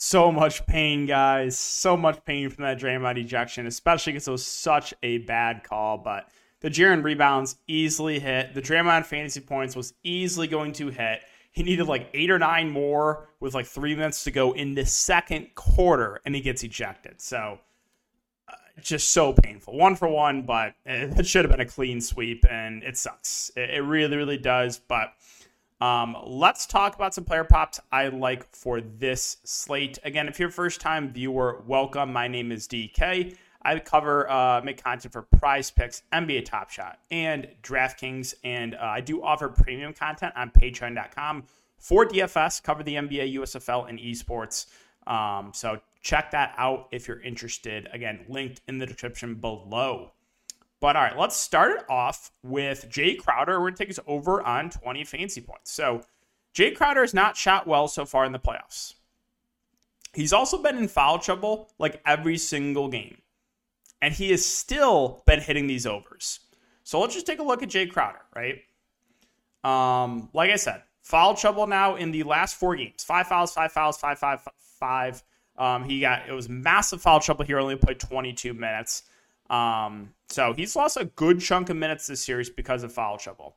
So much pain, guys. So much pain from that Draymond ejection, especially because it was such a bad call. But the Jaren rebounds easily hit. The Draymond fantasy points was easily going to hit. He needed like eight or nine more with like three minutes to go in the second quarter, and he gets ejected. So uh, just so painful. One for one, but it, should have been a clean sweep, and it sucks. It, it really, really does. But um, let's talk about some player props I like for this slate. Again, if you're a first time viewer, welcome. My name is DK. I cover, uh, make content for Prize Picks, NBA Top Shot, and DraftKings, and uh, I do offer premium content on Patreon.com for DFS. Cover the NBA, USFL, and esports. Um, so check that out if you're interested. Again, linked in the description below. But all right, let's start it off with Jae Crowder. We're going to take us over on 20 fancy points. So Jae Crowder has not shot well so far in the playoffs. He's also been in foul trouble like every single game. And he has still been hitting these overs. So let's just take a look at Jae Crowder, right? Um, like I said, foul trouble now in the last four games. Five fouls, five fouls, five, five, five. Um, he got it was massive foul trouble here. Only played 22 minutes. Um, so he's lost a good chunk of minutes this series because of foul trouble.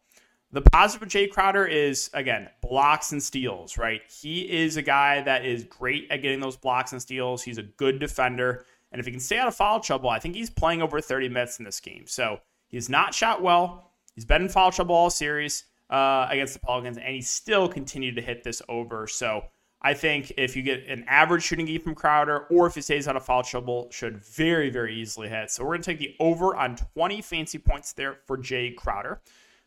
The positive of Jae Crowder is again blocks and steals. Right, he is a guy that is great at getting those blocks and steals. He's a good defender, and if he can stay out of foul trouble, I think he's playing over 30 minutes in this game. So he's not shot well. He's been in foul trouble all series uh, against the Pelicans, and he still continued to hit this over. So I think if you get an average shooting game from Crowder, or if he stays out of foul trouble, should very, very easily hit. So we're going to take the over on 20 fancy points there for Jae Crowder.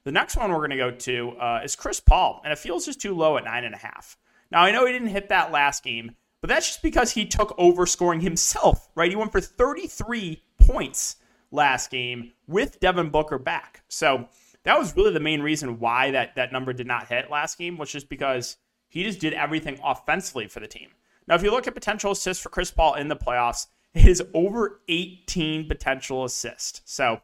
The next one we're going to go to uh, is Chris Paul, and it feels just too low at nine and a half. Now I know he didn't hit that last game, but that's just because he took over scoring himself. Right, he went for 33 points last game with Devin Booker back. So that was really the main reason why that that number did not hit last game, was just because he just did everything offensively for the team. Now, if you look at potential assists for Chris Paul in the playoffs, it is over 18 potential assists. So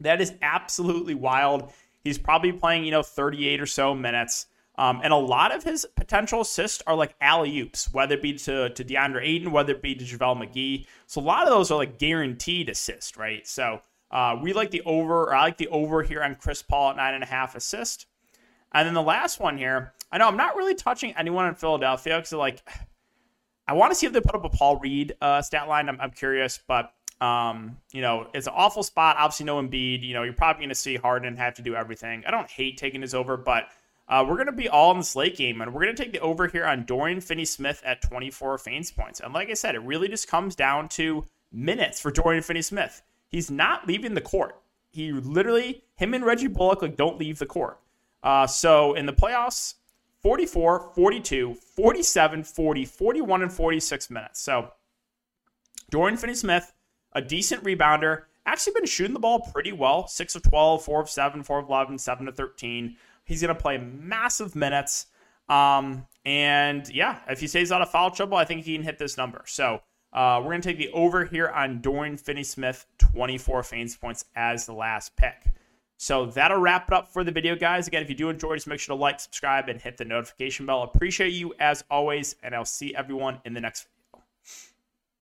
that is absolutely wild. He's probably playing, you know, 38 or so minutes. Um, and a lot of his potential assists are like alley oops, whether it be to, to DeAndre Ayton, whether it be to JaVale McGee. So a lot of those are like guaranteed assists, right? So uh, we like the over, or I like the over here on Chris Paul at nine and a half assist. And then the last one here, I know I'm not really touching anyone in Philadelphia because like I want to see if they put up a Paul Reed uh, stat line. I'm, I'm curious, but um, you know, it's an awful spot. Obviously, no Embiid. You know, you're probably going to see Harden have to do everything. I don't hate taking his over, but uh, we're going to be all in the late game, and we're going to take the over here on Dorian Finney-Smith at 24 fantasy points. And like I said, it really just comes down to minutes for Dorian Finney-Smith. He's not leaving the court. He literally, him and Reggie Bullock, like don't leave the court. Uh, so in the playoffs, 44, 42, 47, 40, 41, and 46 minutes. So Dorian Finney Smith, a decent rebounder, actually been shooting the ball pretty well 6 of 12, 4 of 7, 4 of 11, 7 of 13. He's going to play massive minutes. Um, and yeah, if he stays out of foul trouble, I think he can hit this number. So uh, we're going to take the over here on Dorian Finney Smith, 24 fantasy points as the last pick. So that'll wrap it up for the video, guys. Again, if you do enjoy, just make sure to like, subscribe, and hit the notification bell. Appreciate you as always, and I'll see everyone in the next video.